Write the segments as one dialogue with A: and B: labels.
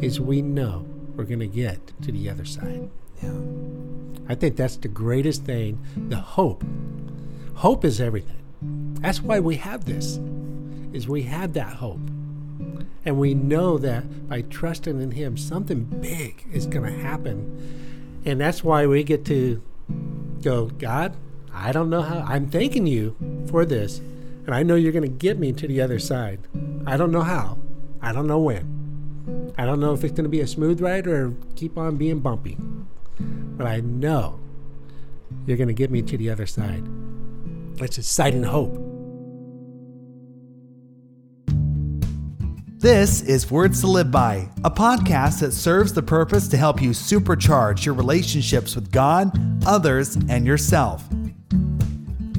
A: is we know we're going to get to the other side.
B: Yeah.
A: I think that's the greatest thing. The hope. Hope is everything. That's why we have this. Is we have that hope. And we know that by trusting in him something big is going to happen. And that's why we get to go, God, I don't know how I'm thanking you for this. And I know you're going to get me to the other side. I don't know how. I don't know when. I don't know if it's going to be a smooth ride or keep on being bumpy. But I know you're going to get me to the other side. It's exciting hope.
B: This is Words to Live By, a podcast that serves the purpose to help you supercharge your relationships with God, others, and yourself.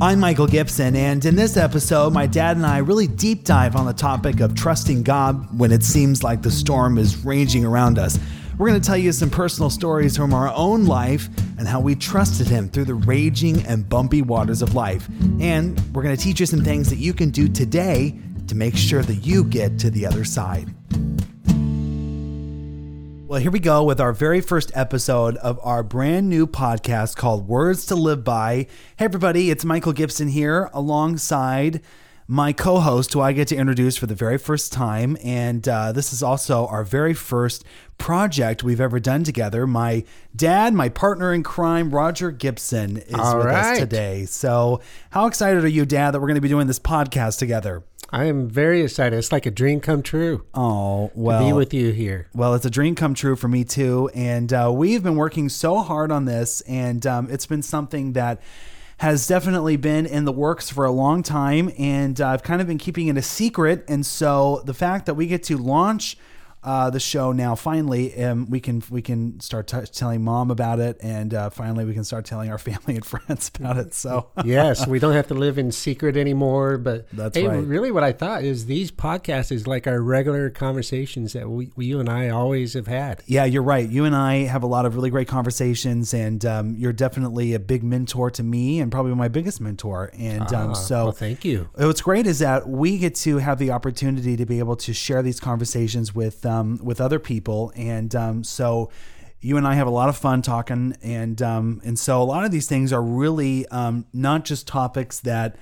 B: I'm Michael Gibson, and in this episode, my dad and I really deep dive on the topic of trusting God when it seems like the storm is raging around us. We're going to tell you some personal stories from our own life and how we trusted Him through the raging and bumpy waters of life. And we're going to teach you some things that you can do today to make sure that you get to the other side. Well, here we go with our very first episode of our brand new podcast called Words to Live By. Hey, everybody, it's Michael Gibson here alongside my co host, who I get to introduce for the very first time. And uh, this is also our very first project we've ever done together. My dad, my partner in crime, Roger Gibson, is
A: All
B: with
A: right.
B: us today. So, how excited are you, Dad, that we're going to be doing this podcast together?
A: I am very excited. It's like a dream come true
B: Oh,
A: to
B: well.
A: be with you here.
B: Well, it's a dream come true for me too. And uh, we've been working so hard on this, and um, it's been something that has definitely been in the works for a long time. And uh, I've kind of been keeping it a secret. And so the fact that we get to launch uh, the show now finally um, we can we can start t- telling mom about it and uh, finally we can start telling our family and friends about it so
A: yes, we don't have to live in secret anymore. But
B: That's
A: hey,
B: right.
A: really, what I thought is these podcasts is like our regular conversations that we, we you and I always have had.
B: Yeah, you're right. You and I have a lot of really great conversations, and um, you're definitely a big mentor to me, and probably my biggest mentor. And um,
A: Ah,
B: so,
A: well, thank you.
B: what's great is that we get to have the opportunity to be able to share these conversations with um, with other people, and um, so you and I have a lot of fun talking, and um, and so a lot of these things are really um, not just topics that.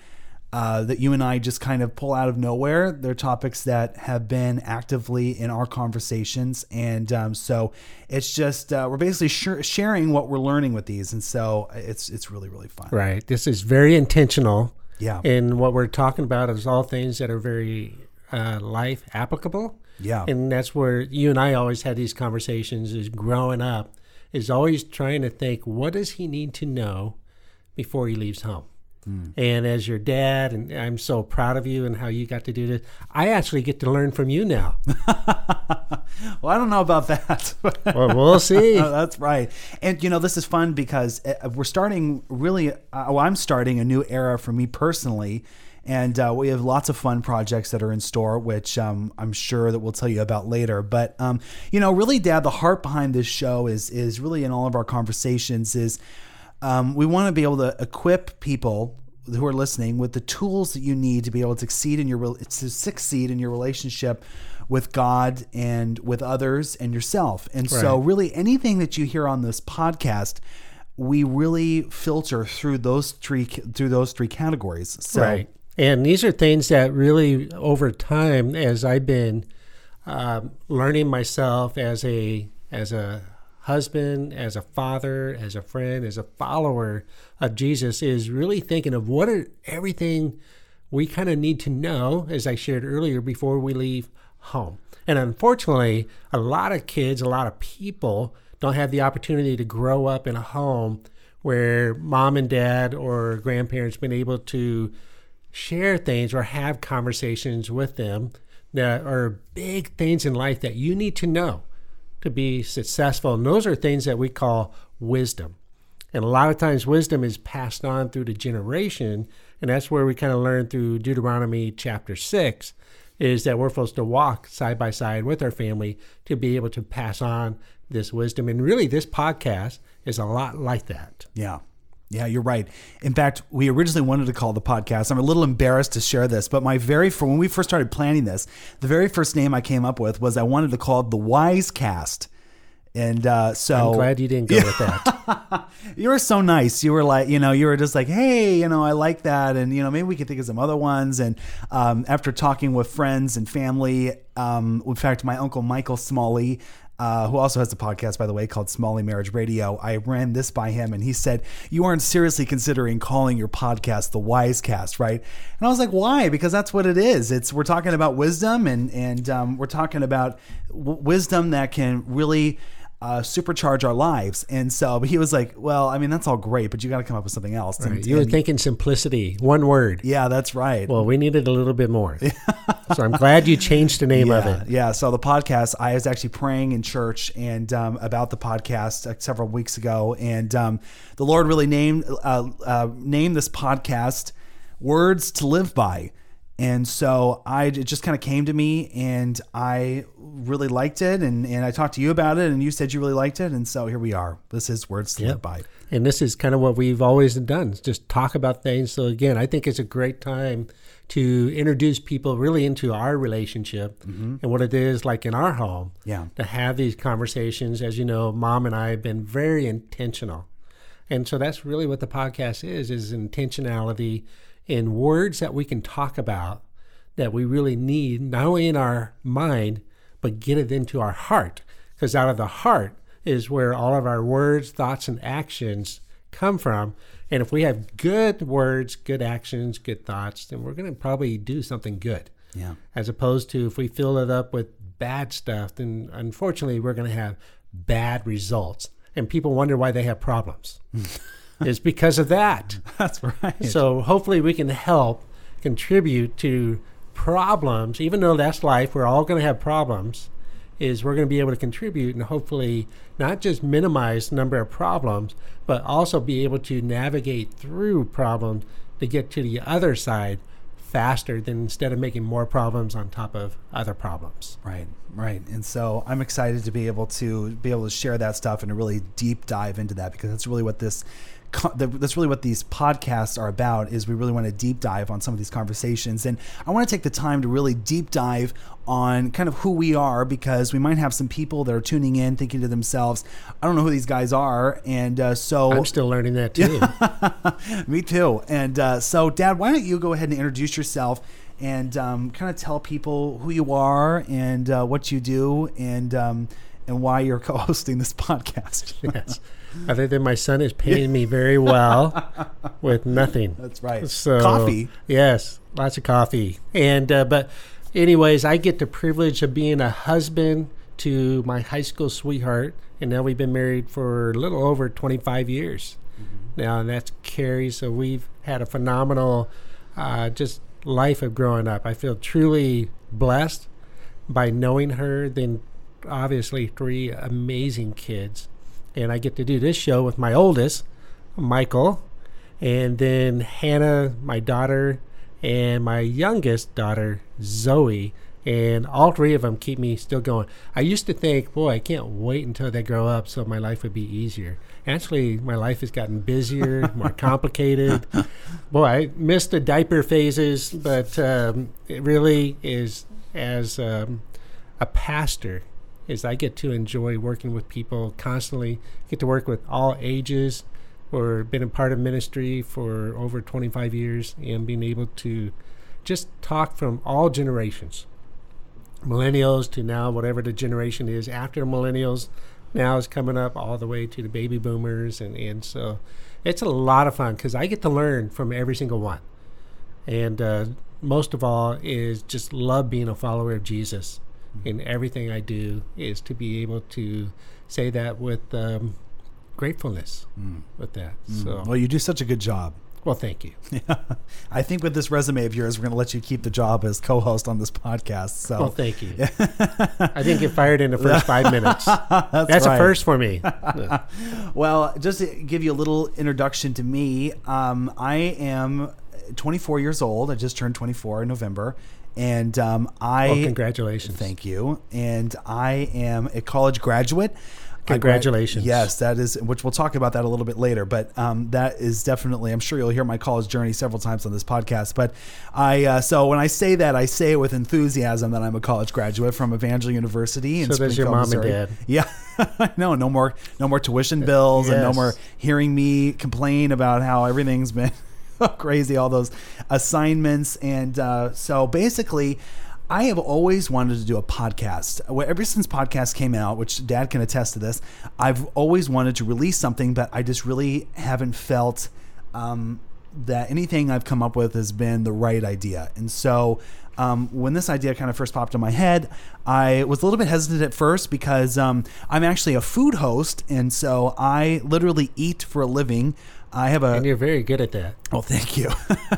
B: Uh, that you and I just kind of pull out of nowhere. They're topics that have been actively in our conversations, and um, so it's just uh, we're basically sh- sharing what we're learning with these, and so it's it's really really fun.
A: Right. This is very intentional.
B: Yeah.
A: And what we're talking about is all things that are very uh, life applicable.
B: Yeah.
A: And that's where you and I always had these conversations is growing up is always trying to think what does he need to know before he leaves home. And as your dad, and I'm so proud of you and how you got to do this. I actually get to learn from you now.
B: Well, I don't know about that.
A: well, we'll see.
B: Oh, that's right. And you know, this is fun because uh, we're starting really. Uh, well, I'm starting a new era for me personally, and uh, we have lots of fun projects that are in store, which um, I'm sure that we'll tell you about later. But um, you know, really, Dad, the heart behind this show is is really in all of our conversations is um, we want to be able to equip people who are listening with the tools that you need to be able to succeed in your to succeed in your relationship with God and with others and yourself. And so really anything that you hear on this podcast we really filter through those three through those three categories. So
A: Right. And these are things that really, over time, as I've been um, learning myself as a as a husband, as a father, as a friend, as a follower of Jesus, is really thinking of what are everything we kind of need to know, as I shared earlier, before we leave home. And unfortunately, a lot of kids, a lot of people don't have the opportunity to grow up in a home where mom and dad or grandparents been able to share things or have conversations with them that are big things in life that you need to know to be successful. And those are things that we call wisdom. And a lot of times, wisdom is passed on through the generation. And that's where we kind of learn through Deuteronomy chapter 6 is that we're supposed to walk side by side with our family to be able to pass on this wisdom. And really, this podcast is a lot like that.
B: yeah. Yeah, you're right. In fact, we originally wanted to call the podcast. I'm a little embarrassed to share this, but my very when we first started planning this, the very first name I came up with was I wanted to call it the Wise Cast. And uh, so
A: I'm glad you didn't go with that.
B: you were so nice. You were like, you know, you were just like, hey, you know, I like that, and you know, maybe we could think of some other ones. And um, after talking with friends and family, um, in fact, my uncle Michael Smalley. Uh, who also has a podcast, by the way, called Smalley Marriage Radio. I ran this by him, and he said, "You aren't seriously considering calling your podcast the Wisecast, right?" And I was like, "Why?" Because that's what it is. It's we're talking about wisdom, and and um, we're talking about w- wisdom that can really uh, supercharge our lives. And so, but he was like, well, I mean, that's all great, but you got to come up with something else.
A: Right.
B: And,
A: You were
B: and-
A: thinking simplicity, one word.
B: yeah, that's right.
A: Well, we needed a little bit more. so I'm glad you changed the name of it.
B: yeah. So the podcast, I was actually praying in church and um, about the podcast uh, several weeks ago, and um, the Lord really named uh, uh, named this podcast "Words to Live By." And so I it just kind of came to me, and I really liked it, and and I talked to you about it, and you said you really liked it, and so here we are. This is "Words to Live By."
A: And this is kind of what we've always done, is just talk about things. So again, I think it's a great time to introduce people really into our relationship mm-hmm. and what it is like in our home.
B: Yeah.
A: To have these conversations. As you know, mom and I have been very intentional. And so that's really what the podcast is, is intentionality in words that we can talk about that we really need, not only in our mind, but get it into our heart. Because out of the heart is where all of our words, thoughts, and actions come from. And if we have good words, good actions, good thoughts, then we're going to probably do something good.
B: Yeah.
A: As opposed to if we fill it up with bad stuff, then unfortunately we're going to have bad results. And people wonder why they have problems. it's because of that.
B: That's right.
A: So hopefully we can help contribute to problems, even though that's life, we're all going to have problems, is we're going to be able to contribute and hopefully not just minimize the number of problems, but also be able to navigate through problems to get to the other side faster than instead of making more problems on top of other problems.
B: Right, right. And so I'm excited to be able to be able to share that stuff and to really deep dive into that because that's really what this that's really what these podcasts are about is we really want to deep dive on some of these conversations and I want to take the time to really deep dive on kind of who we are because we might have some people that are tuning in thinking to themselves I don't know who these guys are and uh, so
A: I'm still learning that too.
B: me too. And uh, so, Dad, why don't you go ahead and introduce yourself and um, kind of tell people who you are and uh, what you do and um, and why you're co-hosting this podcast.
A: yes. Other than my son is paying me very well with nothing.
B: That's right.
A: So
B: Coffee.
A: Yes, lots of coffee. And uh, but, anyways, I get the privilege of being a husband to my high school sweetheart, and now we've been married for a little over 25 years. Now, and that's Carrie. So we've had a phenomenal, uh, just life of growing up. I feel truly blessed by knowing her. Then, obviously, three amazing kids, and I get to do this show with my oldest, Michael, and then Hannah, my daughter, and my youngest daughter, Zoe. And all three of them keep me still going. I used to think, boy, I can't wait until they grow up so my life would be easier. Actually, my life has gotten busier, more complicated. Boy, I missed the diaper phases, but um, it really is as um, a pastor is I get to enjoy working with people constantly. Get to work with all ages, or been a part of ministry for over 25 years, and being able to just talk from all generations, millennials to now whatever the generation is after millennials. Now is coming up all the way to the baby boomers, and and so it's a lot of fun because I get to learn from every single one, and uh, most of all is just love being a follower of Jesus in everything I do is to be able to say that with um, gratefulness with that. So,
B: Well, you do such a good job.
A: well, thank you.
B: I think with this resume of yours, we're going to let you keep the job as co-host on this podcast. So
A: Well, thank you. I didn't get fired in the first five minutes.
B: that's,
A: That's
B: right.
A: a first for me.
B: Well, just to give you a little introduction to me, um, I am 24 years old. I just turned 24 in November, and um, I
A: Well, congratulations.
B: Thank you. And I am a college graduate.
A: Congratulations.
B: yes, that is, which we'll talk about that a little bit later. But um, that is definitely, I'm sure you'll hear my college journey several times on this podcast. But I, uh, so when I say that, I say it with enthusiasm that I'm a college graduate from Evangel University in
A: So does your mom and
B: Missouri.
A: dad.
B: Yeah, no, no more, no more tuition bills, and no more hearing me complain about how everything's been crazy, all those assignments. And uh, so basically, I have always wanted to do a podcast. Ever since podcasts came out, which dad can attest to this, I've always wanted to release something, but I just really haven't felt um, that anything I've come up with has been the right idea. And so um, when this idea kind of first popped in my head, I was a little bit hesitant at first because um, I'm actually a food host. And so I literally eat for a living. I have a.
A: And you're very good at that.
B: Oh, thank you.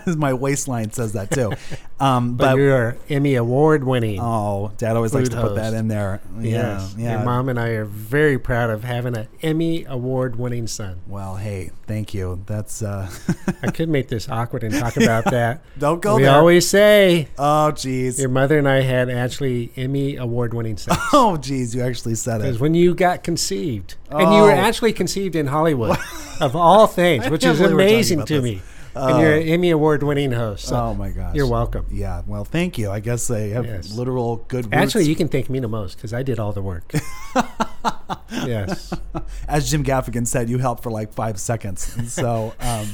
B: My waistline says that too. Um,
A: But,
B: but
A: you're Emmy award winning.
B: oh, Dad always likes to
A: Food
B: put that in there. Yeah,
A: yes.
B: yeah.
A: Your mom and I are very proud of having an Emmy award winning son.
B: Well, hey, thank you. That's uh,
A: I could make this awkward and talk about that.
B: don't go
A: we
B: there.
A: always say
B: oh, jeez.
A: your mother and I had actually Emmy award winning sons.
B: Oh, jeez. You actually said it.
A: Because when you got conceived, and you were
B: Oh.
A: actually conceived in Hollywood, of all things, which is
B: believe we're talking
A: amazing to
B: this.
A: me. And you're an Emmy award winning host. So
B: oh my gosh.
A: you're welcome.
B: Yeah. Well, thank you. I guess I have
A: Yes.
B: literal good. Roots.
A: Actually, you can thank me the most because I did all the work. yes.
B: as Jim Gaffigan said, you helped for like five seconds. And so, um,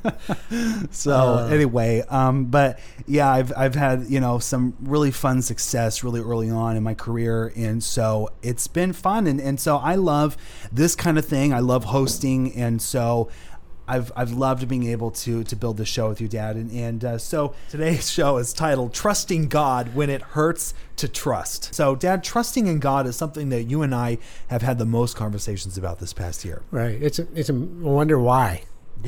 B: so
A: Uh.
B: anyway, um, but yeah, I've, I've had, you know, some really fun success really early on in my career. And so it's been fun. And, and so I love this kind of thing. I love hosting. And so, I've, I've loved being able to to build this show with you, Dad. And, and uh, so today's show is titled "Trusting God When It Hurts to Trust." So, Dad, trusting in God is something that you and I have had the most conversations about this past year.
A: Right. It's a, it's a wonder why.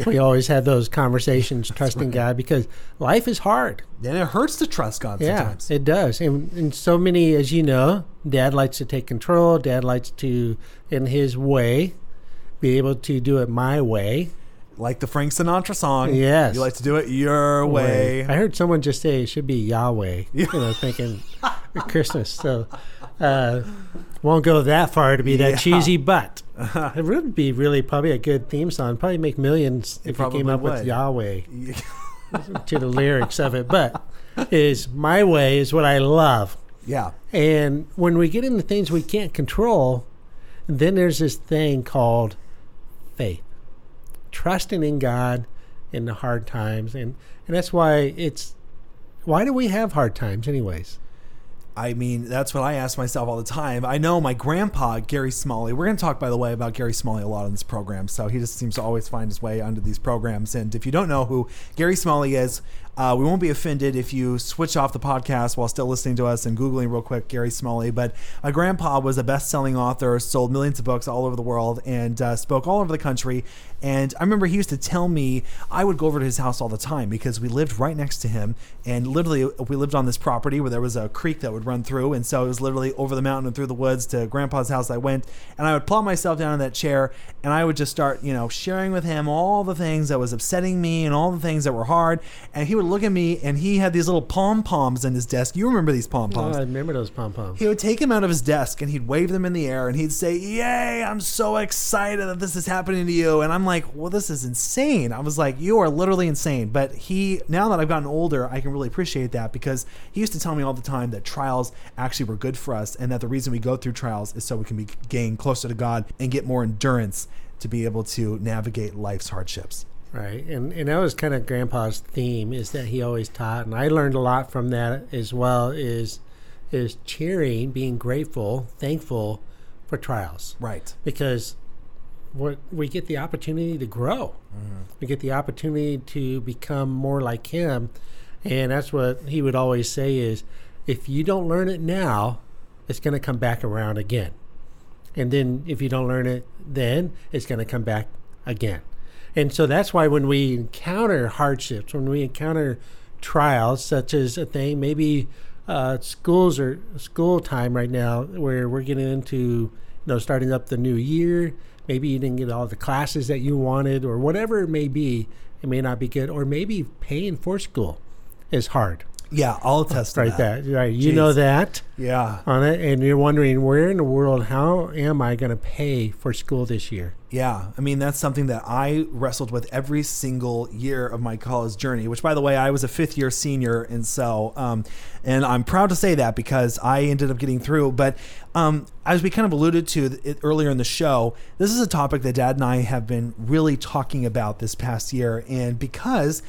A: We always have those conversations, trusting God, because life is hard.
B: And it hurts to trust God
A: Yeah,
B: sometimes.
A: it does. And, and so many, as you know, dad likes to take control. Dad likes to, in his way, be able to do it my way.
B: Like the Frank Sinatra song.
A: Yes.
B: you like to do it your way.
A: I heard someone just say it should be Yahweh, you know, thinking Christmas. So, uh, won't go that far to be that
B: Yeah.
A: cheesy, but it would be really probably a good theme song. Probably make millions if you came up
B: would.
A: with Yahweh to the lyrics of it. But is my way is what I love.
B: yeah,
A: And when we get into things we can't control, then there's this thing called faith. Trusting in God in the hard times. And, and that's why it's why do we have hard times anyways?
B: I mean, that's what I ask myself all the time. I know my grandpa, Gary Smalley, we're going to talk, by the way, about Gary Smalley a lot on this program. So he just seems to always find his way onto these programs. And if you don't know who Gary Smalley is, uh, we won't be offended if you switch off the podcast while still listening to us and Googling real quick Gary Smalley. But my grandpa was a best selling author, sold millions of books all over the world, and uh, spoke all over the country. And I remember he used to tell me I would go over to his house all the time because we lived right next to him. And literally, we lived on this property where there was a creek that would run through. And so it was literally over the mountain and through the woods to grandpa's house I went. And I would plop myself down in that chair and I would just start, you know, sharing with him all the things that was upsetting me and all the things that were hard. And he would look at me and he had these little pom poms in his desk. You remember these pom
A: Oh,
B: poms?
A: I remember those pom poms.
B: He would take him out of his desk and he'd wave them in the air and he'd say, Yay, I'm so excited that this is happening to you. And I'm like, Well, this is insane. I was like, You are literally insane. But he, now that I've gotten older, I can really appreciate that because he used to tell me all the time that trials actually were good for us and that the reason we go through trials is so we can be gain closer to God and get more endurance to be able to navigate life's hardships.
A: Right. And and that was kind of grandpa's theme is that he always taught and I learned a lot from that as well is is cheering, being grateful, thankful for trials.
B: Right.
A: Because what we get the opportunity to grow. Mm-hmm. We get the opportunity to become more like him. And that's what he would always say is if you don't learn it now, it's going to come back around again. And then if you don't learn it then, it's going to come back again. And so that's why when we encounter hardships, when we encounter trials, such as a thing, maybe uh, schools or school time right now, where we're getting into, you know, starting up the new year. Maybe you didn't get all the classes that you wanted, or whatever it may be. It may not be good, or maybe paying for school is hard.
B: Yeah, I'll attest to
A: Right,
B: that.
A: that right. You know that
B: Yeah,
A: on it, and you're wondering where in the world, how am I going to pay for school this year?
B: Yeah. I mean, that's something that I wrestled with every single year of my college journey. Which, by the way, I was a fifth year senior, and so, um, and I'm proud to say that because I ended up getting through. But um, as we kind of alluded to earlier in the show, this is a topic that Dad and I have been really talking about this past year, and because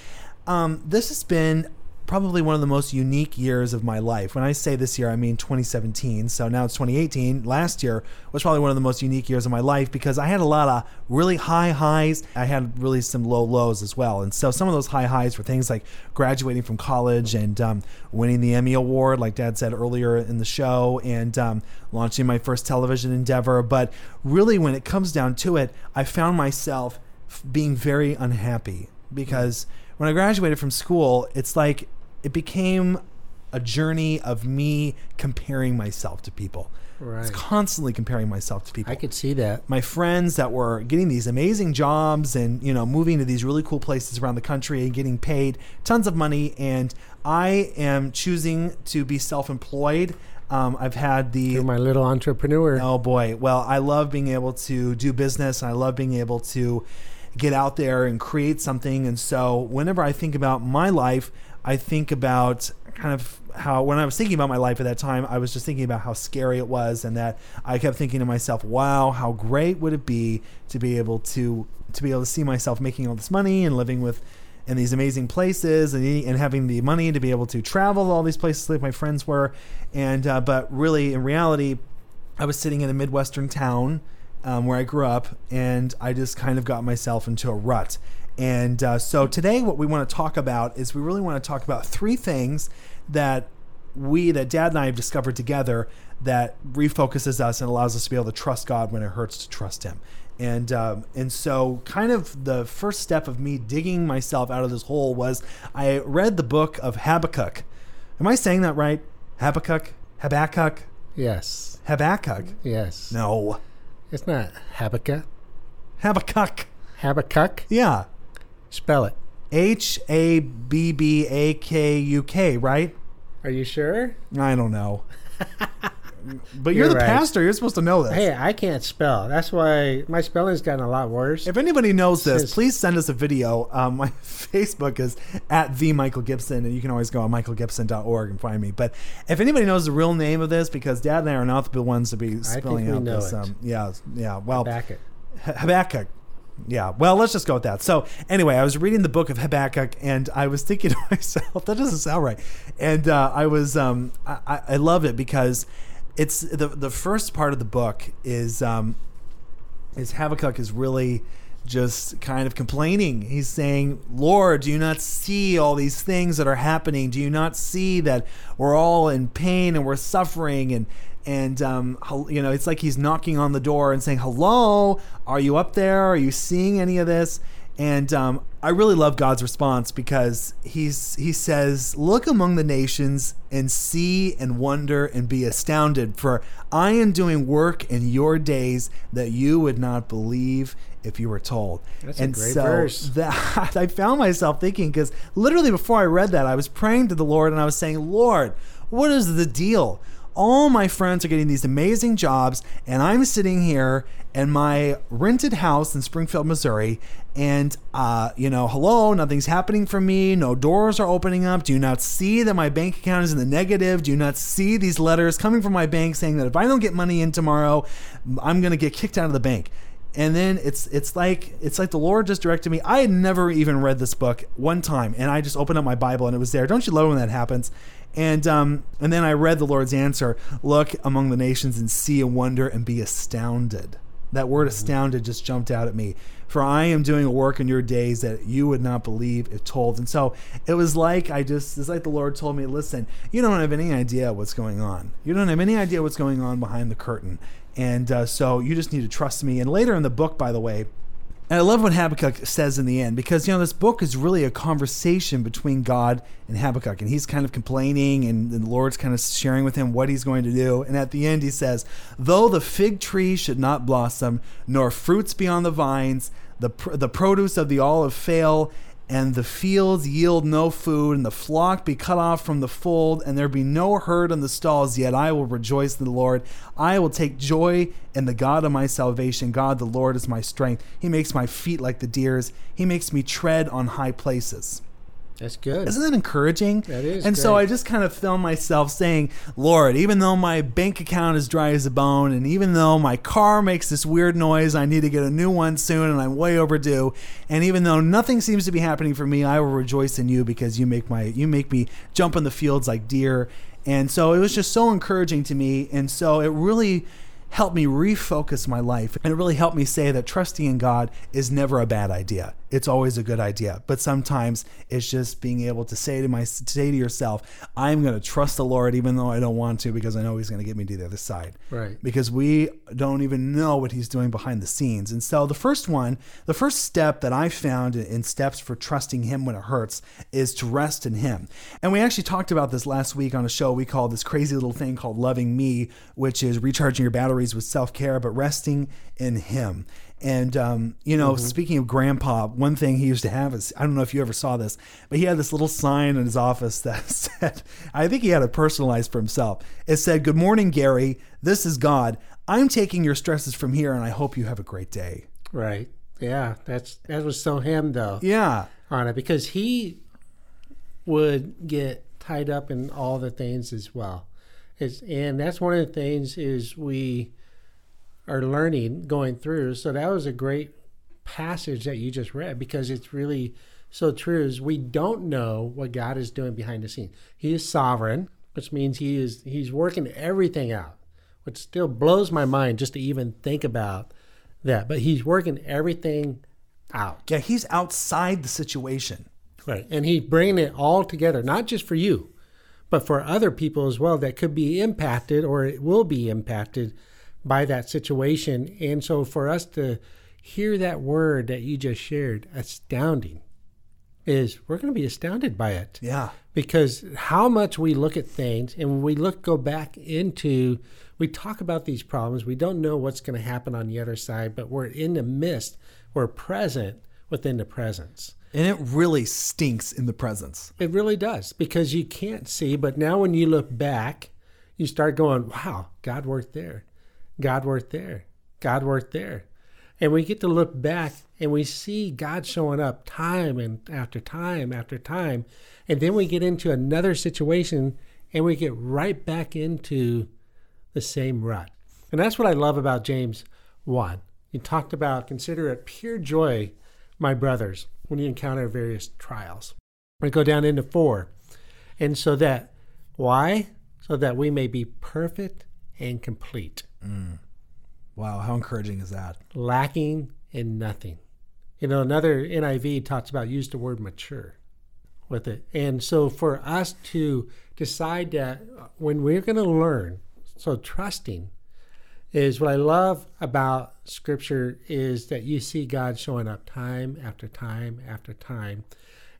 B: um, this has been probably one of the most unique years of my life. When I say this year, I mean 2017. So now it's 2018. Last year was probably one of the most unique years of my life because I had a lot of really high highs. I had really some low lows as well. And so some of those high highs were things like graduating from college and um, winning the Emmy Award, like Dad said earlier in the show, and um, launching my first television endeavor. But really, when it comes down to it, I found myself being very unhappy because when I graduated from school, it's like it became a journey of me comparing myself to people.
A: Right.
B: constantly comparing myself to people.
A: I could see that.
B: my friends that were getting these amazing jobs and you know moving to these really cool places around the country and getting paid tons of money and I am choosing to be self-employed. Um, I've had the
A: You're my little entrepreneur.
B: Oh boy. Well, I love being able to do business. And I love being able to get out there and create something. And so whenever I think about my life, I think about kind of how when I was thinking about my life at that time, I was just thinking about how scary it was and that I kept thinking to myself, wow, how great would it be to be able to to be able to see myself making all this money and living with in these amazing places and, and having the money to be able to travel all these places like my friends were and uh, but really in reality I was sitting in a midwestern town um, where I grew up, and I just kind of got myself into a rut. And uh, so today, what we want to talk about is we really want to talk about three things that we, that Dad and I have discovered together, that refocuses us and allows us to be able to trust God when it hurts to trust Him. And um, and so, kind of the first step of me digging myself out of this hole was I read the book of Habakkuk. Am I saying that right? Habakkuk, Habakkuk,
A: Yes.
B: Habakkuk.
A: Yes.
B: No.
A: It's not Habakkuk.
B: Habakkuk.
A: Habakkuk.
B: Yeah.
A: Spell it.
B: H A B B A K U K, right?
A: Are you sure?
B: I don't know. but you're,
A: You're
B: the
A: right.
B: pastor. You're supposed to know this.
A: Hey, I can't spell. That's why my spelling's gotten a lot worse.
B: If anybody knows this,
A: Says-
B: please send us a video. Um, my Facebook is at the Michael Gibson, and you can always go on michaelgibson.org and find me. But if anybody knows the real name of this, because Dad and I are not the ones to be spelling out this. Um, yeah, yeah. Well,
A: Habakkuk.
B: Habakkuk. Yeah, well, let's just go with that. So, anyway, I was reading the book of Habakkuk, and I was thinking to myself, that doesn't sound right. And uh, I was, um, I I love it because it's the the first part of the book is um, is Habakkuk is really just kind of complaining. He's saying, Lord, do you not see all these things that are happening? Do you not see that we're all in pain and we're suffering? And, and um, you know, it's like he's knocking on the door and saying, Hello, are you up there? Are you seeing any of this? And um, I really love God's response because he's he says, "Look among the nations and see and wonder and be astounded, for I am doing work in your days that you would not believe if you were told."
A: That's a
B: and
A: great
B: so
A: verse.
B: that I found myself thinking because literally before I read that, I was praying to the Lord and I was saying, "Lord, what is the deal?" all my friends are getting these amazing jobs and i'm sitting here in my rented house in springfield missouri and uh, you know hello nothing's happening for me no doors are opening up do you not see that my bank account is in the negative do you not see these letters coming from my bank saying that if i don't get money in tomorrow i'm going to get kicked out of the bank and then it's it's like it's like the Lord just directed me. I had never even read this book one time, and I just opened up my Bible and it was there. Don't you love when that happens? And um, and then I read the Lord's answer: Look among the nations and see and wonder and be astounded. That word astounded just jumped out at me. For I am doing a work in your days that you would not believe if told. And so it was like I just, it's like the Lord told me, listen, you don't have any idea what's going on. You don't have any idea what's going on behind the curtain. And uh, so you just need to trust me. And later in the book, by the way, and I love what Habakkuk says in the end because, you know, this book is really a conversation between God and Habakkuk. And he's kind of complaining, and the Lord's kind of sharing with him what he's going to do. And at the end, he says, Though the fig tree should not blossom, nor fruits be on the vines, the, pr- the produce of the olive fail, and the fields yield no food, and the flock be cut off from the fold, and there be no herd in the stalls, yet I will rejoice in the Lord. I will take joy in the God of my salvation. God, the Lord, is my strength. He makes my feet like the deer's, He makes me tread on high places.
A: That's good.
B: Isn't that encouraging?
A: That is
B: And so. I just kind of found myself saying, Lord, even though my bank account is dry as a bone, and even though my car makes this weird noise, I need to get a new one soon and I'm way overdue. And even though nothing seems to be happening for me, I will rejoice in you because you make my you make me jump in the fields like deer. And so it was just so encouraging to me. And so it really helped me refocus my life. And it really helped me say that trusting in God is never a bad idea. It's always a good idea. But sometimes it's just being able to say to my say to yourself, I'm going to trust the Lord even though I don't want to because I know he's going to get me to the other side.
A: Right.
B: Because we don't even know what he's doing behind the scenes. And so the first one, the first step that I found in steps for trusting him when it hurts is to rest in him. And we actually talked about this last week on a show we called this crazy little thing called loving me, which is recharging your batteries with self-care but resting in him. And um, you know, speaking of grandpa, one thing he used to have is I don't know if you ever saw this, but he had this little sign in his office that said, I think he had it personalized for himself. It said, "Good morning, Gary. This is God. I'm taking your stresses from here, and I hope you have a great day."
A: Right. Yeah. That's that was so him though
B: Yeah,
A: on it because he would get tied up in all the things as well. It's, and that's one of the things is we are learning going through. So that was a great passage that you just read because it's really so true is we don't know what God is doing behind the scenes. He is sovereign, which means he is he's working everything out, which still blows my mind just to even think about that. But he's working everything out.
B: yeah, he's outside the situation.
A: Right. And he's bringing it all together, not just for you, but for other people as well that could be impacted or it will be impacted by that situation. And so for us to hear that word that you just shared, astounding, is we're going to be astounded by it.
B: Yeah,
A: because how much we look at things and when we look go back into we talk about these problems. We don't know what's going to happen on the other side but we're in the midst we're present within the presence.
B: And it really stinks in the presence.
A: it really does because you can't see but now when you look back you start going wow god worked there god worked there god worked there and we get to look back and we see God showing up time and after time after time. And then we get into another situation and we get right back into the same rut. And that's what I love about James 1. He talked about consider it pure joy, my brothers, when you encounter various trials. We go down into 4. And so that, why? So that we may be perfect and complete Mm.
B: Wow, how encouraging is that?
A: lacking in nothing. You know, another NIV talks about use the word mature with it. And so for us to decide that when we're going to learn, so trusting is what I love about scripture is that you see God showing up time after time after time.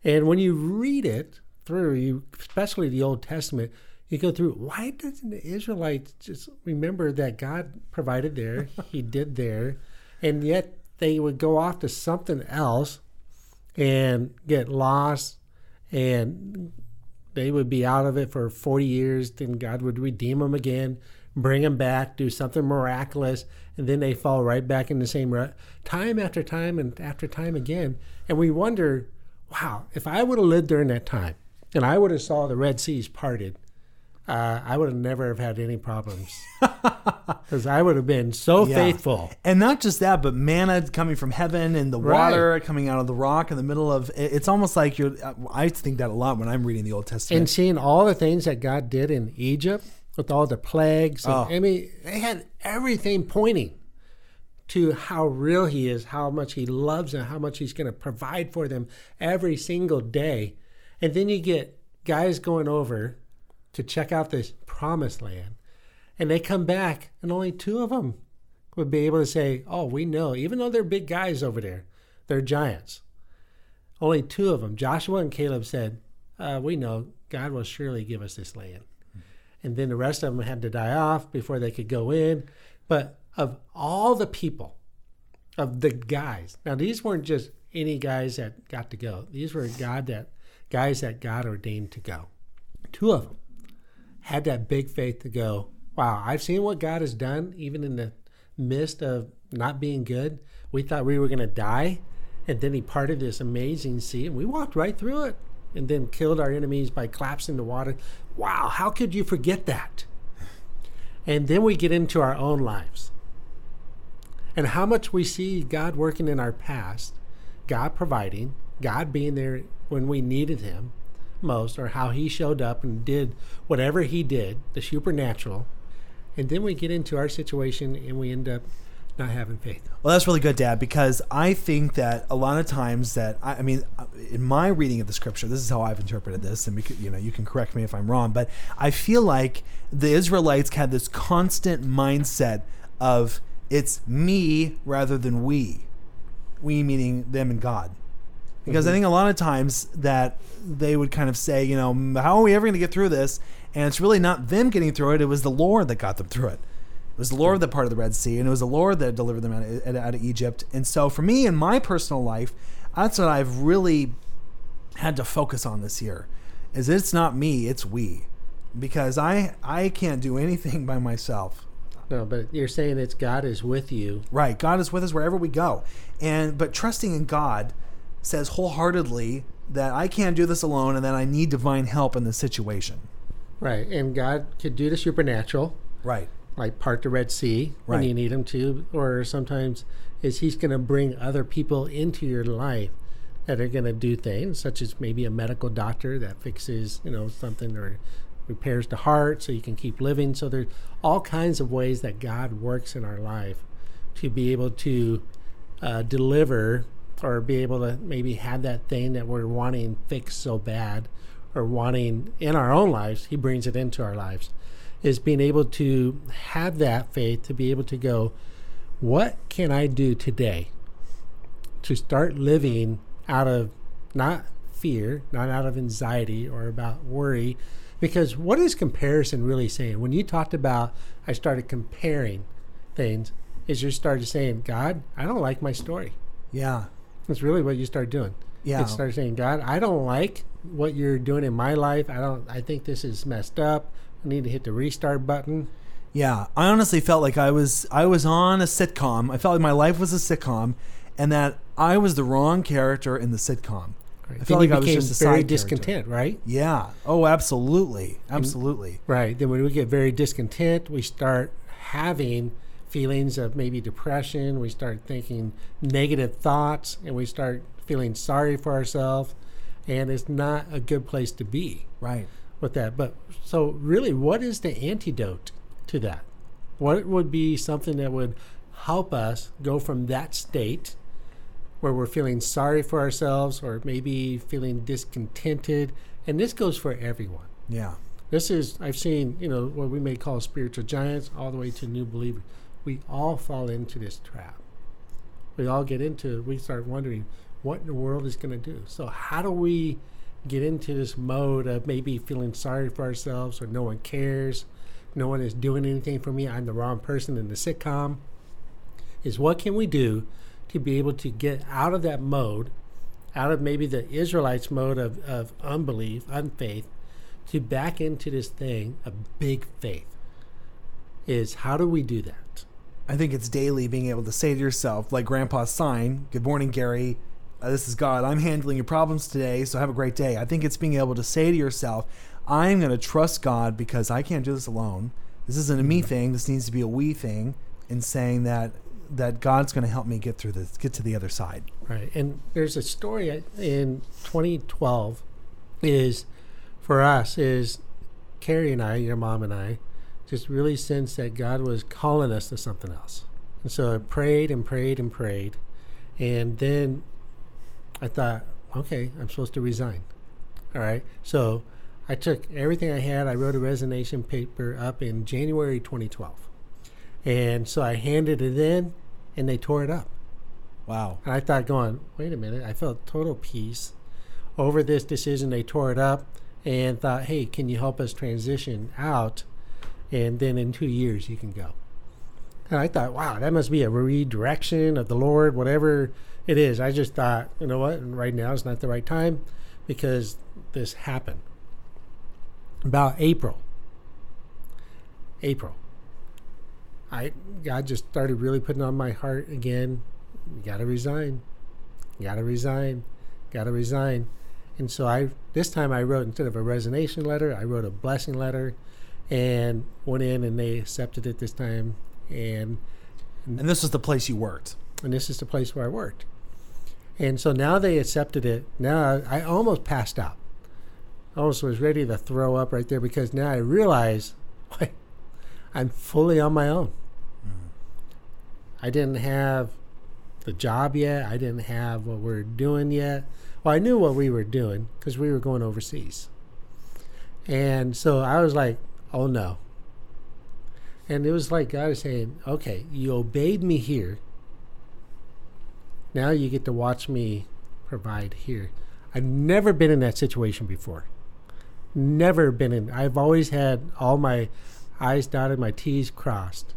A: And when you read it through, you especially the Old Testament, you go through why doesn't the Israelites just remember that God provided there, He did there, and yet they would go off to something else and get lost and they would be out of it for 40 years then god would redeem them again bring them back do something miraculous and then they fall right back in the same rut time after time and after time again. And we wonder wow if i would have lived during that time and i would have saw the red seas parted uh, i would have never have had any problems because i would have been so
B: Yeah.
A: faithful
B: And not just that, but manna coming from heaven and the
A: Right.
B: water coming out of the rock in the middle of it's almost like you're I think that a lot when I'm reading the Old Testament.
A: and seeing all the things that God did in Egypt with all the plagues. And,
B: Oh.
A: I mean, they had everything pointing to how real He is, how much He loves them, how much He's going to provide for them every single day. And then you get guys going over to check out this promised land, and they come back, and only two of them would be able to say, Oh, we know, even though they're big guys over there, they're giants. Only two of them, Joshua and Caleb, said, uh, We know God will surely give us this land. And then the rest of them had to die off before they could go in. But of all the people, of the guys, now these weren't just any guys that got to go. These were God that guys that God ordained to go. Two of them had that big faith to go. Wow, I've seen what God has done, even in the midst of not being good. We thought we were going to die, and then He parted this amazing sea, and we walked right through it, and then killed our enemies by collapsing the water. Wow, how could you forget that? And then we get into our own lives and how much we see God working in our past, God providing, God being there when we needed Him most, or how He showed up and did whatever He did, the supernatural. And then we get into our situation and we end up not having faith.
B: Well, that's really good, Dad, because I think that a lot of times that I, I mean, in my reading of the scripture, this is how I've interpreted this, and you know, you can correct me if I'm wrong, but I feel like the Israelites had this constant mindset of it's me rather than we. We meaning them and God. Because mm-hmm. I think a lot of times that they would kind of say, you know, how are we ever going to get through this? And it's really not them getting through it. It was the Lord that got them through it. It was the Lord that part of the Red Sea, and it was the Lord that delivered them out of, out of Egypt. And so, for me in my personal life, that's what I've really had to focus on this year. Is it's not me, it's we, because I I can't do anything by myself.
A: No, but you're saying it's God is with you.
B: Right, God is with us wherever we go, and but trusting in God says wholeheartedly that I can't do this alone, and that I need divine help in this situation.
A: Right, and God could do the supernatural.
B: Right
A: like part the Red Sea when right. you need him to, or sometimes is he's going to bring other people into your life that are going to do things, such as maybe a medical doctor that fixes, you know, something or repairs the heart so you can keep living. So there's all kinds of ways that God works in our life to be able to uh, deliver or be able to maybe have that thing that we're wanting fixed so bad or wanting in our own lives. He brings it into our lives is being able to have that faith to be able to go, what can I do today to start living out of not fear, not out of anxiety or about worry? Because what is comparison really saying? When you talked about, I started comparing things, is you started saying, God, I don't like my story.
B: Yeah.
A: That's really what you start doing.
B: Yeah.
A: You start saying, God, I don't like what you're doing in my life. I don't, I think this is messed up. I need to hit the restart button.
B: Yeah, I honestly felt like I was I was on a sitcom. I felt like my life was a sitcom, and that I was the wrong character in the sitcom.
A: Right. I felt then like I was just a very discontent, right?
B: Yeah. Oh, absolutely, absolutely.
A: And, right. Then when we get very discontent, we start having feelings of maybe depression. We start thinking negative thoughts, and we start feeling sorry for ourselves, and it's not a good place to be.
B: Right
A: with that. But so really, what is the antidote to that? What would be something that would help us go from that state where we're feeling sorry for ourselves or maybe feeling discontented? And this goes for everyone.
B: Yeah.
A: This is, I've seen, you know, what we may call spiritual giants all the way to new believers. We all fall into this trap. We all get into it. We start wondering what in the world is going to do. So, how do we get into this mode of maybe feeling sorry for ourselves or no one cares, no one is doing anything for me, I'm the wrong person in the sitcom, is what can we do to be able to get out of that mode, out of maybe the Israelites' mode of, of unbelief, unfaith, to back into this thing of big faith? Is how do we do that?
B: I think it's daily being able to say to yourself, like Grandpa's sign, Good morning, Gary uh, this is God. I'm handling your problems today, so have a great day. I think it's being able to say to yourself, I'm going to trust God because I can't do this alone. This isn't a me mm-hmm. thing. This needs to be a we thing. And saying that that God's going to help me get through this, get to the other side.
A: Right. And there's a story in 2012 is for us is Carrie and I, your mom and I, just really sensed that God was calling us to something else. And so I prayed and prayed and prayed. And then I thought, okay, I'm supposed to resign. All right. So I took everything I had. I wrote a resignation paper up in January 2012. And so I handed it in and they tore it up.
B: Wow.
A: And I thought, going, wait a minute. I felt total peace over this decision. They tore it up and thought, hey, can you help us transition out? And then in two years, you can go. And I thought, wow, that must be a redirection of the Lord, whatever it is. I just thought, you know what, right now is not the right time because this happened. About April. April. I God just started really putting on my heart again. You gotta resign. You gotta resign. Gotta resign. And so I this time I wrote instead of a resignation letter, I wrote a blessing letter and went in and they accepted it this time and
B: And this was the place you worked.
A: and this is the place where I worked. And so now they accepted it. Now I, I almost passed out. I almost was ready to throw up right there because now I realize I'm fully on my own. Mm-hmm. I didn't have the job yet. I didn't have what we're doing yet. Well, I knew what we were doing because we were going overseas. And so I was like, oh no. And it was like God was saying, okay, you obeyed me here. Now you get to watch me provide here. I've never been in that situation before. Never been in. I've always had all my I's dotted, my T's crossed.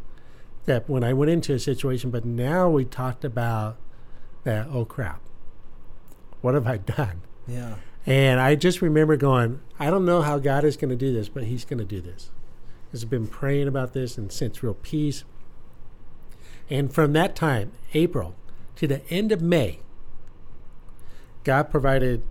A: That when I went into a situation, but now we talked about that, oh crap, what have I done?
B: Yeah.
A: And I just remember going, I don't know how God is going to do this, but He's going to do this. I've been praying about this and sensed real peace. And from that time, April, to the end of May, God provided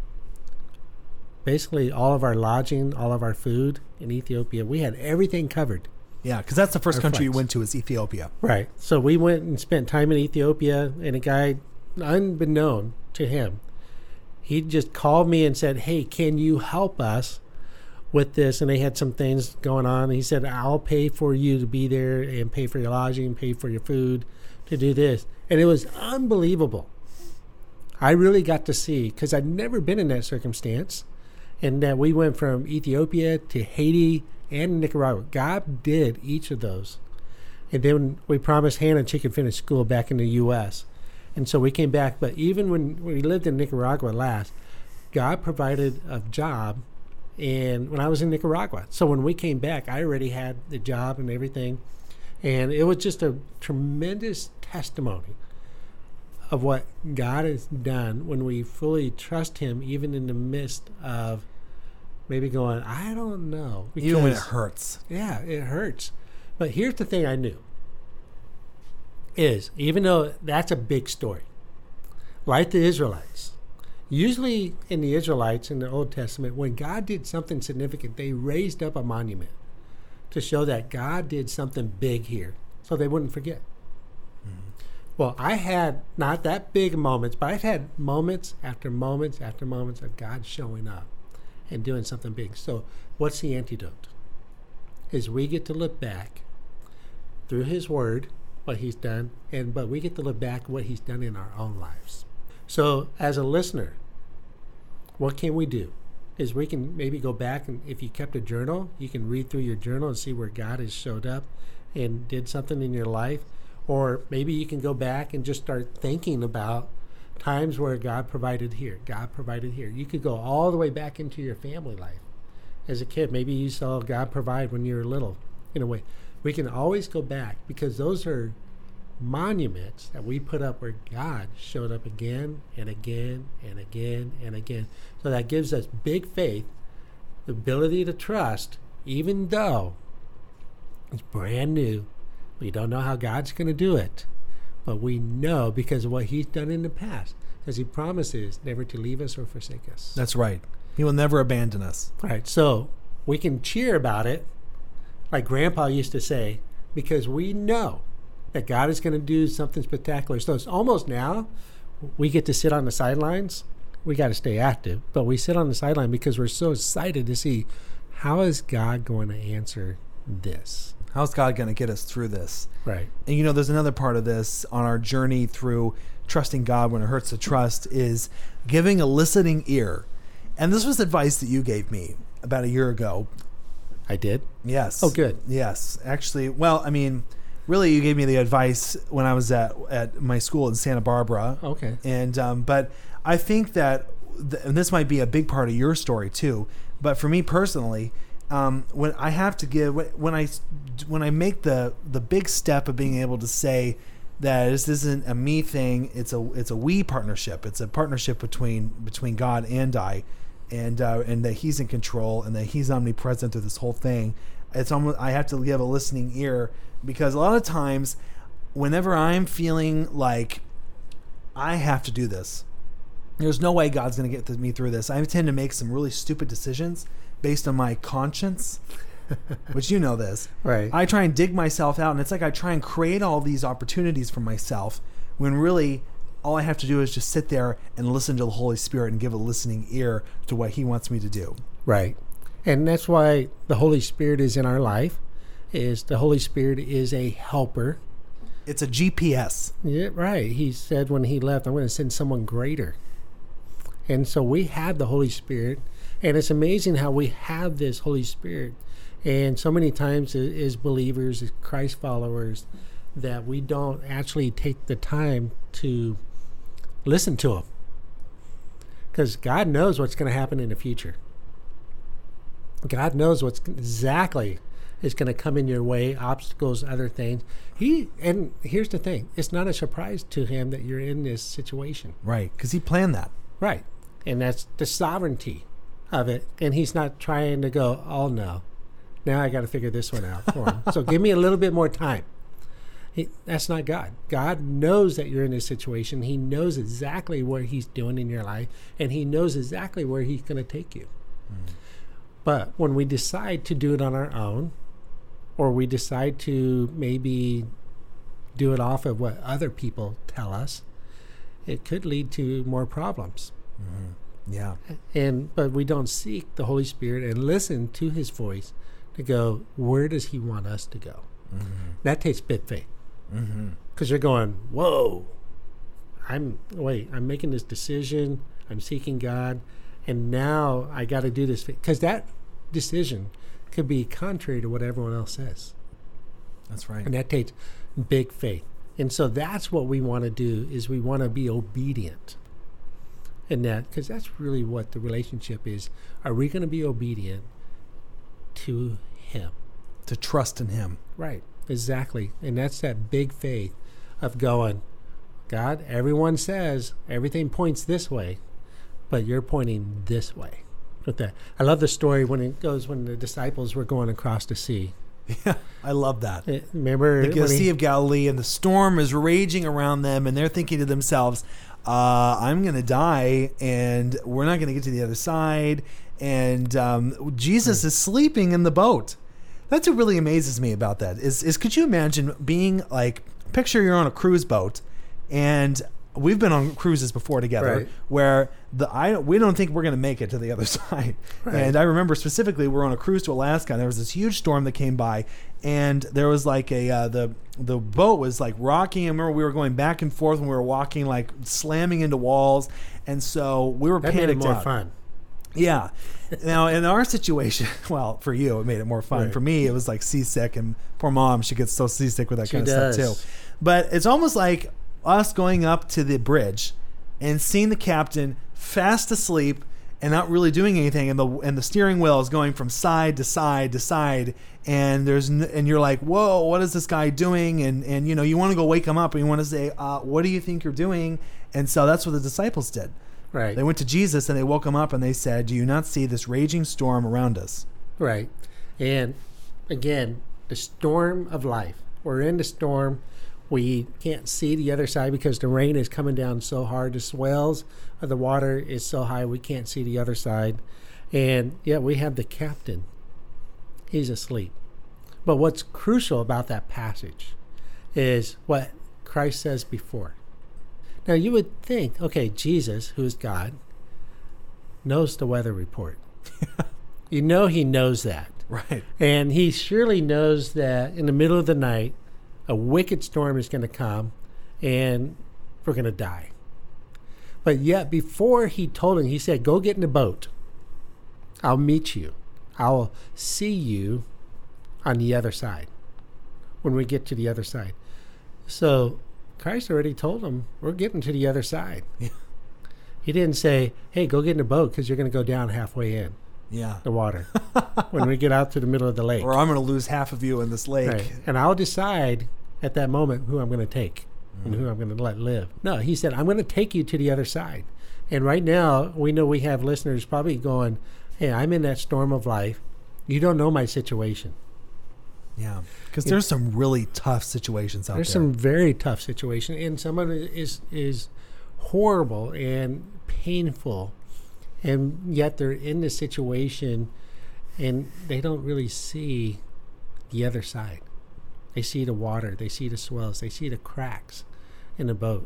A: basically all of our lodging, all of our food in Ethiopia. We had everything covered.
B: Yeah, because that's the first country you went to is Ethiopia.
A: Right. So we went and spent time in Ethiopia, and a guy, unbeknown to him, he just called me and said, Hey, can you help us with this? And they had some things going on. He said, I'll pay for you to be there and pay for your lodging, pay for your food to do this. And it was unbelievable. I really got to see, because I'd never been in that circumstance, and that we went from Ethiopia to Haiti and Nicaragua. God did each of those. And then we promised Hannah she could finish school back in the U.S. And so we came back. But even when we lived in Nicaragua last, God provided a job. And when I was in Nicaragua, so when we came back, I already had the job and everything. And it was just a tremendous testimony of what God has done when we fully trust Him, even in the midst of maybe going, I don't know.
B: Even when it hurts.
A: yeah, it hurts. But here's the thing I knew is even though that's a big story, like the Israelites, usually in the Israelites in the Old Testament, when God did something significant, they raised up a monument to show that God did something big here so they wouldn't forget. Mm-hmm. Well, I had not that big moments, but I've had moments after moments after moments of God showing up and doing something big. So, what's the antidote? Is we get to look back through His Word, what He's done, and but we get to look back what He's done in our own lives. So, as a listener, what can we do? Is we can maybe go back and if you kept a journal, you can read through your journal and see where God has showed up and did something in your life. Or maybe you can go back and just start thinking about times where God provided here, God provided here. You could go all the way back into your family life. As a kid, maybe you saw God provide when you were little. In a way, we can always go back because those are monuments that we put up where God showed up again and again and again and again. So that gives us big faith, the ability to trust, even though it's brand new. We don't know how God's going to do it, but we know because of what He's done in the past, as He promises never to leave us or forsake us.
B: That's right. He will never abandon us.
A: All right, so we can cheer about it, like Grandpa used to say, because we know that God is going to do something spectacular. So it's almost now we get to sit on the sidelines. We got to stay active, but we sit on the sideline because we're so excited to see how is God going to answer this.
B: How's God going to get us through this?
A: Right.
B: And you know, there's another part of this on our journey through trusting God when it hurts to trust is giving a listening ear. And this was advice that you gave me about a year ago.
A: I did.
B: Yes.
A: Oh, good.
B: Yes. Actually, well, I mean, really, you gave me the advice when I was at, at my school in Santa Barbara.
A: Okay.
B: And, um, but I think that, th- and this might be a big part of your story too, but for me personally, um, when I have to give when, when I when I make the the big step of being able to say that this isn't a me thing, it's a it's a we partnership. It's a partnership between between God and I, and uh, and that He's in control and that He's omnipresent through this whole thing. It's almost I have to give a listening ear because a lot of times, whenever I'm feeling like I have to do this, there's no way God's going to get me through this. I tend to make some really stupid decisions based on my conscience, which you know this.
A: Right.
B: I try and dig myself out, and it's like I try and create all these opportunities for myself when really all I have to do is just sit there and listen to the Holy Spirit and give a listening ear to what He wants me to do.
A: Right. And that's why the Holy Spirit is in our life. Is the Holy Spirit is a helper.
B: It's a GPS.
A: Yeah, right. He said when he left, I'm going to send someone greater. And so we have the Holy Spirit, and it's amazing how we have this Holy Spirit. And so many times, as believers, as Christ followers, that we don't actually take the time to listen to Him. Because God knows what's going to happen in the future. God knows what's exactly is going to come in your way, obstacles, other things. He and here's the thing: it's not a surprise to him that you're in this situation,
B: Right. Because He planned that.
A: right? And that's the sovereignty of it. And he's not trying to go, "Oh no, now I got to figure this one out for him." so give me a little bit more time. He, that's not God. God knows that you're in this situation. He knows exactly what He's doing in your life, and He knows exactly where He's going to take you. But when we decide to do it on our own, or we decide to maybe do it off of what other people tell us, it could lead to more problems. Mm-hmm.
B: Yeah.
A: And but we don't seek the Holy Spirit and listen to His voice to go. Where does He want us to go? Mm-hmm. That takes big faith Mm-hmm. because you're going, whoa. I'm wait. I'm making this decision. I'm seeking God, and now I got to do this because that decision could be contrary to what everyone else says.
B: That's right.
A: and that takes big faith and so that's what we want to do is we want to be obedient in that because that's really what the relationship is are we going to be obedient to him
B: To trust in Him.
A: right exactly and that's that big faith of going god everyone says everything points this way but you're pointing this way with that i love the story when it goes when the disciples were going across the sea
B: Yeah. I love that.
A: Eh, remember
B: the
A: when he-
B: Sea of Galilee, and the storm is raging around them, and they're thinking to themselves, uh, "I'm going to die, and we're not going to get to the other side." And um, Jesus is sleeping in the boat. That's what really amazes me about that. Is is could you imagine being like picture you're on a cruise boat, and we've been on cruises before together
A: Right.
B: where the I we don't think we're going to make it to the other side.
A: Right.
B: And I remember specifically we are on a cruise to Alaska and there was this huge storm that came by and there was like a uh, the the boat was like rocking. I remember we were going back and forth and we were walking like slamming into walls and so we were
A: that made it
B: panicked
A: more
B: out.
A: fun
B: Yeah. now in our situation, well, for you it made it more fun.
A: Right.
B: For me, it was like seasick, and poor mom, she gets so seasick with that
A: She
B: kind of stuff too. But it's almost like us going up to the bridge and seeing the captain fast asleep and not really doing anything, and the and the steering wheel is going from side to side to side, and there's n- and you're like, whoa, what is this guy doing? And and you know you want to go wake him up, and you want to say, uh, what do you think you're doing? And so that's what the disciples did.
A: Right
B: They went to Jesus and they woke him up and they said, Do you not see this raging storm around us?
A: Right. And again, the storm of life. We're in the storm. We can't see the other side because the rain is coming down so hard. The swells of the water is so high we can't see the other side. And yet we have the captain. He's asleep. But what's crucial about that passage is what Christ says before. Now you would think, okay, Jesus, who is God, knows the weather report. you know he knows that.
B: Right.
A: And he surely knows that in the middle of the night, a wicked storm is going to come and we're going to die. But yet, before he told him, he said, Go get in the boat. I'll meet you. I'll see you on the other side when we get to the other side. So Christ already told him, We're getting to the other side.
B: Yeah.
A: He didn't say, Hey, go get in a boat because you're going to go down halfway in.
B: Yeah.
A: the water when we get out to the middle of the lake.
B: Or I'm going to lose half of you in this lake.
A: Right. And I'll decide at that moment who I'm going to take and who I'm going to let live. No, he said, I'm going to take you to the other side. And right now, we know we have listeners probably going, Hey, I'm in that storm of life. You don't know my situation.
B: Yeah. Because there's some really tough situations out
A: There's
B: there.
A: There's some very tough situation, and some of it is is horrible and painful, and yet they're in the situation, and they don't really see the other side. They see the water, they see the swells, they see the cracks in the boat,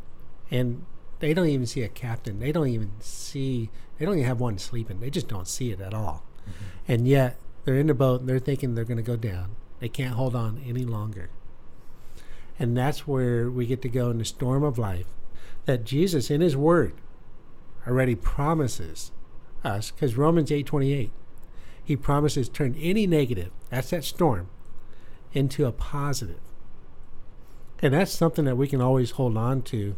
A: and they don't even see a captain. They don't even see. They don't even have one sleeping. They just don't see it at all, mm-hmm. and yet they're in the boat and they're thinking they're going to go down. They can't hold on any longer. And that's where we get to go in the storm of life that Jesus in his word already promises us because Romans 8:28 he promises turn any negative that's that storm into a positive. And that's something that we can always hold on to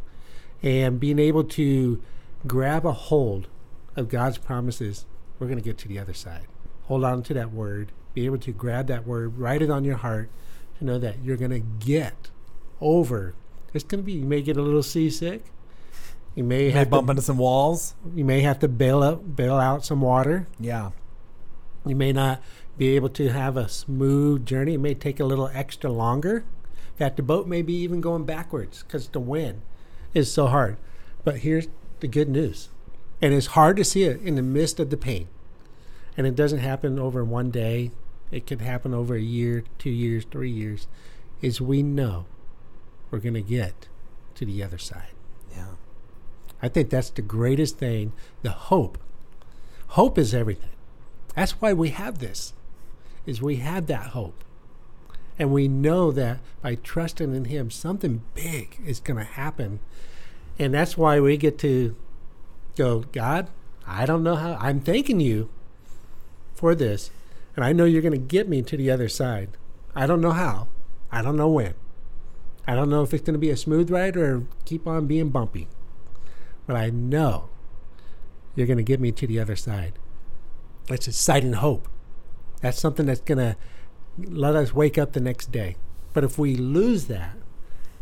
A: and being able to grab a hold of God's promises, we're going to get to the other side. Hold on to that word, be able to grab that word, write it on your heart to know that you're going to get over. It's going to be, you may get a little seasick. You may
B: May
A: have
B: bump
A: to,
B: into some walls.
A: you may have to bail out bail out some water.
B: Yeah.
A: You may not be able to have a smooth journey. It may take a little extra longer. In fact, the boat may be even going backwards because the wind is so hard. But here's the good news. And it's hard to see it in the midst of the pain. And it doesn't happen over one day. It could happen over a year, two years, three years. Is we know we're going to get to the other side.
B: Yeah.
A: I think that's the greatest thing. The hope. Hope is everything. That's why we have this. Is we have that hope. And we know that by trusting in him something big is going to happen. And that's why we get to go, God, I don't know how I'm thanking you for this. And I know you're going to get me to the other side. I don't know how. I don't know when. I don't know if it's going to be a smooth ride or keep on being bumpy but I know you're going to get me to the other side. That's exciting hope. That's something that's going to let us wake up the next day. But if we lose that,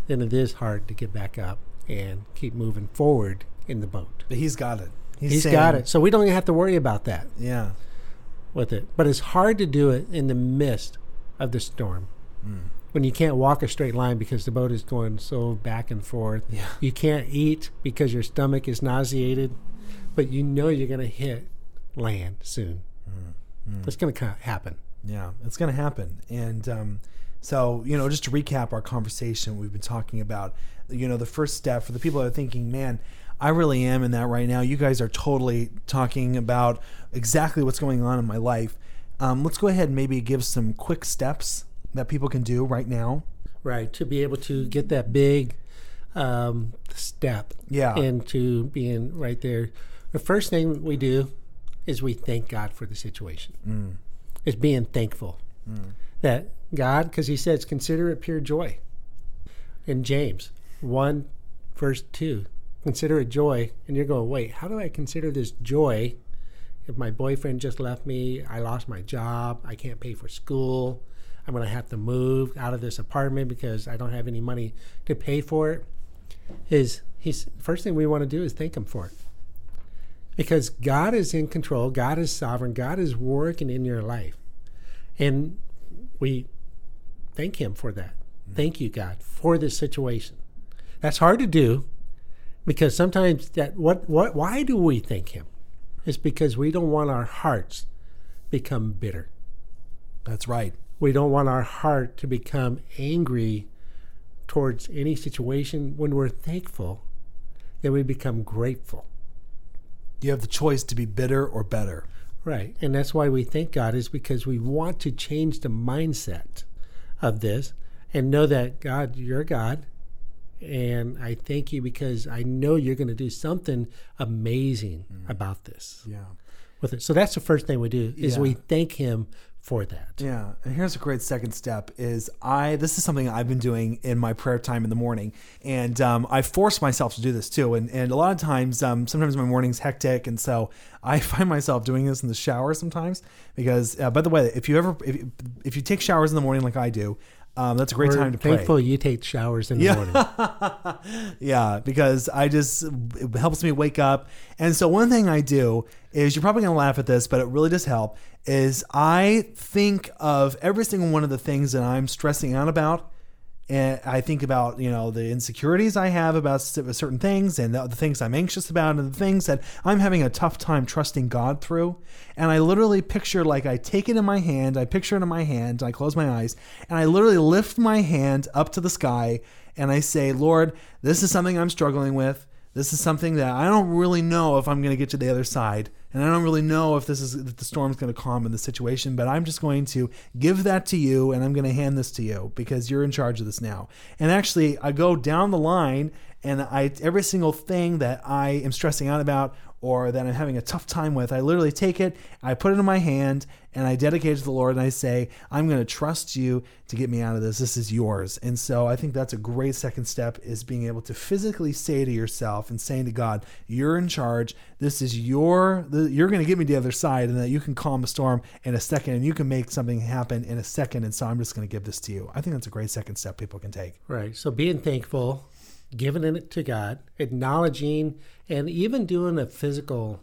A: then it is hard to get back up and keep moving forward in the boat.
B: But he's got it.
A: He's
B: saying-
A: got it. So we don't even have to worry about that
B: Yeah.
A: With it. But it's hard to do it in the midst of the storm. Hmm. When you can't walk a straight line because the boat is going so back and forth.
B: Yeah.
A: You can't eat because your stomach is nauseated, but you know you're going to hit land soon. Hmm. Hmm. It's going to happen.
B: Yeah, it's going to happen. And um, so, you know, just to recap our conversation, we've been talking about, you know, the first step for the people that are thinking, man, I really am in that right now. You guys are totally talking about exactly what's going on in my life. Um, let's go ahead and maybe give some quick steps that people can do right now.
A: Right. To be able to get that big um, step
B: Yeah.
A: into being right there. The first thing we do is we thank God for the situation. It's being thankful that God, because He says, consider it pure joy. In James 1, verse 2, consider it joy. And you're going, wait, how do I consider this joy if my boyfriend just left me? I lost my job. I can't pay for school. I'm going to have to move out of this apartment because I don't have any money to pay for it. Is he's first thing we want to do is thank him for it. Because God is in control, God is sovereign, God is working in your life. And we thank him for that. Mm. Thank you, God, for this situation. That's hard to do because sometimes that what what why do we thank him? It's because we don't want our hearts become bitter.
B: That's right.
A: We don't want our heart to become angry towards any situation. When we're thankful, then we become grateful.
B: You have the choice to be bitter or better.
A: Right. And that's why we thank God is because we want to change the mindset of this and know that God, you're God. And I thank you because I know you're going to do something amazing about this
B: Yeah.
A: with it. So that's the first thing we do is
B: Yeah.
A: we thank him for that.
B: Yeah, and here's a great second step: is I this is something I've been doing in my prayer time in the morning, and um, I force myself to do this too. And and a lot of times, um, sometimes my morning's hectic, and so I find myself doing this in the shower sometimes. Because uh, by the way, if you ever if, if you take showers in the morning like I do, um, that's a great
A: We're
B: time to pray.
A: thankful you take showers in the morning.
B: yeah, because I just it helps me wake up. And so one thing I do is you're probably gonna laugh at this, but it really does help. Is I think of every single one of the things that I'm stressing out about, and I think about you know the insecurities I have about certain things, and the, the things I'm anxious about, and the things that I'm having a tough time trusting God through. And I literally picture like I take it in my hand, I picture it in my hand, I close my eyes, and I literally lift my hand up to the sky, and I say, Lord, this is something I'm struggling with. This is something that I don't really know if I'm going to get to the other side, and I don't really know if this is if the storm's going to calm in the situation. But I'm just going to give that to you, and I'm going to hand this to you because you're in charge of this now. And actually, I go down the line, and I every single thing that I am stressing out about or that I'm having a tough time with, I literally take it, I put it in my hand, and I dedicate it to the Lord, and I say, I'm going to trust you to get me out of this. This is yours. And so I think that's a great second step is being able to physically say to yourself and saying to God, you're in charge. This is your, you're going to get me to the other side, and that you can calm a storm in a second, and you can make something happen in a second. And so I'm just going to give this to you. I think that's a great second step people can take.
A: Right. So being thankful, giving it to God, acknowledging, and even doing a physical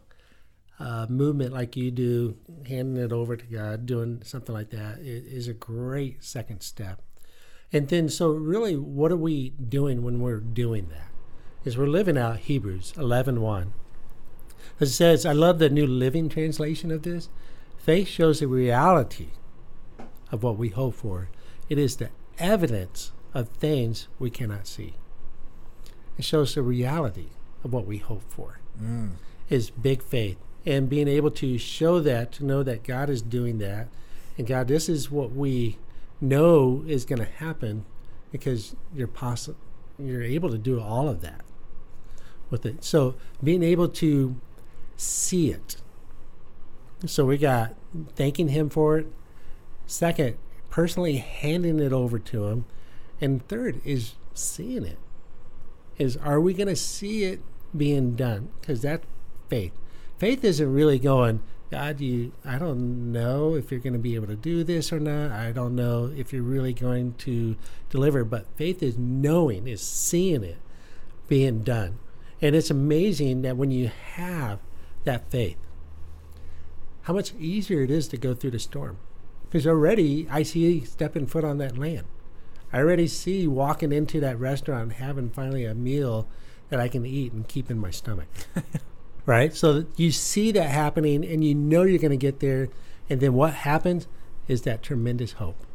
A: uh, movement like you do, handing it over to God, doing something like that is a great second step. And then, so really, what are we doing when we're doing that? Is we're living out Hebrews 11 1. It says, I love the New Living Translation of this. Faith shows the reality of what we hope for, it is the evidence of things we cannot see. It shows the reality of what we hope for. Mm. Is big faith and being able to show that to know that God is doing that, and God, this is what we know is going to happen because you're possible, you're able to do all of that with it. So being able to see it. So we got thanking Him for it. Second, personally handing it over to Him, and third is seeing it is are we going to see it being done? Because that's faith. Faith isn't really going, God, you, I don't know if you're going to be able to do this or not. I don't know if you're really going to deliver. But faith is knowing, is seeing it being done. And it's amazing that when you have that faith, how much easier it is to go through the storm. Because already I see stepping foot on that land. I already see walking into that restaurant and having finally a meal that I can eat and keep in my stomach. right? So you see that happening and you know you're going to get there. And then what happens is that tremendous hope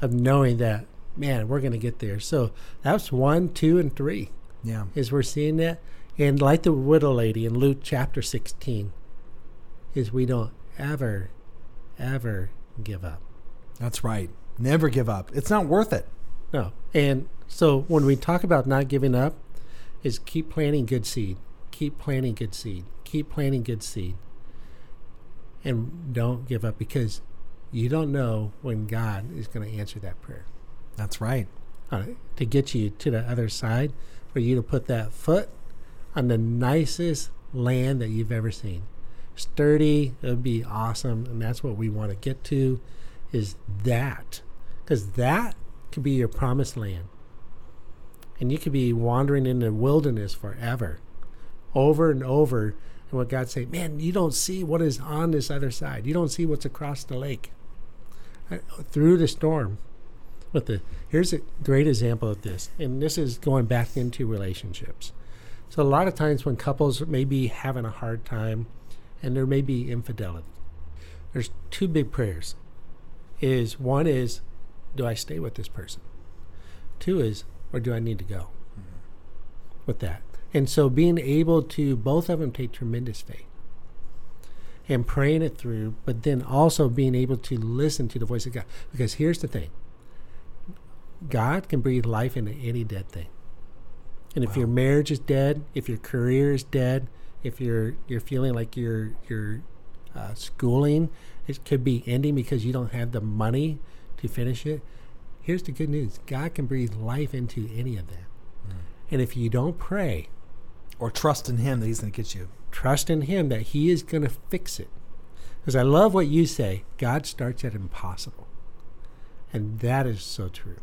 A: of knowing that, man, we're going to get there. So that's one, two, and three.
B: Yeah.
A: Is we're seeing that. And like the widow lady in Luke chapter 16, is we don't ever, ever give up.
B: That's right. Never give up. It's not worth it.
A: No. And so when we talk about not giving up, is keep planting good seed. Keep planting good seed. Keep planting good seed. And don't give up because you don't know when God is going to answer that prayer.
B: That's right.
A: Uh, to get you to the other side, for you to put that foot on the nicest land that you've ever seen. Sturdy, it would be awesome. And that's what we want to get to is that. Because that could be your promised land. And you could be wandering in the wilderness forever, over and over. And what God say, man, you don't see what is on this other side. You don't see what's across the lake. Uh, through the storm. With the here's a great example of this, and this is going back into relationships. So a lot of times when couples may be having a hard time, and there may be infidelity, there's two big prayers. Is one is do I stay with this person? Two is, or do I need to go mm-hmm. with that? And so being able to, both of them take tremendous faith and praying it through, but then also being able to listen to the voice of God. Because here's the thing God can breathe life into any dead thing. And if wow. your marriage is dead, if your career is dead, if you're you're feeling like your your uh, schooling it could be ending because you don't have the money to finish it. Here's the good news God can breathe life into any of that. And if you don't pray,
B: Or trust in Him that He's going to get you.
A: trust in Him that He is going to fix it. Because I love what you say God starts at impossible. And that is so true.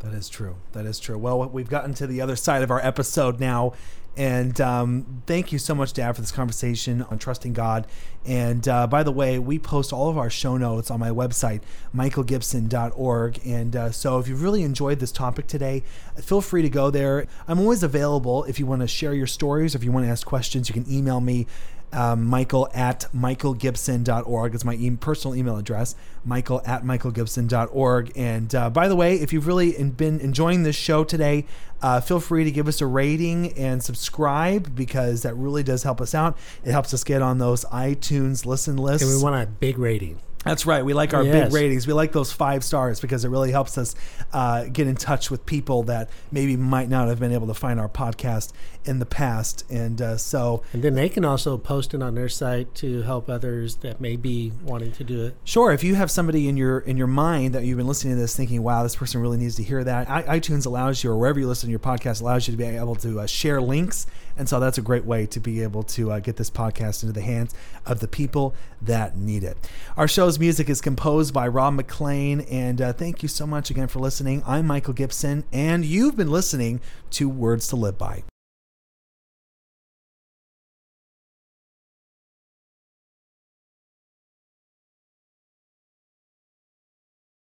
B: That is true. That is true. Well, we've gotten to the other side of our episode now. And um, thank you so much, Dad, for this conversation on trusting God. And uh, by the way, we post all of our show notes on my website, michaelgibson.org. And uh, so if you've really enjoyed this topic today, feel free to go there. I'm always available if you want to share your stories, if you want to ask questions, you can email me um, michael at michaelgibson.org is my e- personal email address michael at michaelgibson.org and uh, by the way if you've really in- been enjoying this show today uh, feel free to give us a rating and subscribe because that really does help us out. It helps us get on those itunes listen lists
A: And we want a big rating.
B: That's right. We like our
A: Yes.
B: big ratings. We like those five stars because it really helps us uh, get in touch with people that maybe might not have been able to find our podcast in the past. And uh, so,
A: And then they can also post it on their site to help others that may be wanting to do it.
B: sure, if you have somebody in your in your mind that you've been listening to this, thinking, "Wow, this person really needs to hear that," I, iTunes allows you, or wherever you listen to your podcast, allows you to be able to uh, share links. And so that's a great way to be able to uh, get this podcast into the hands of the people that need it. Our show's music is composed by Rob McLean. And uh, thank you so much again for listening. I'm Michael Gibson, and you've been listening to Words to Live By.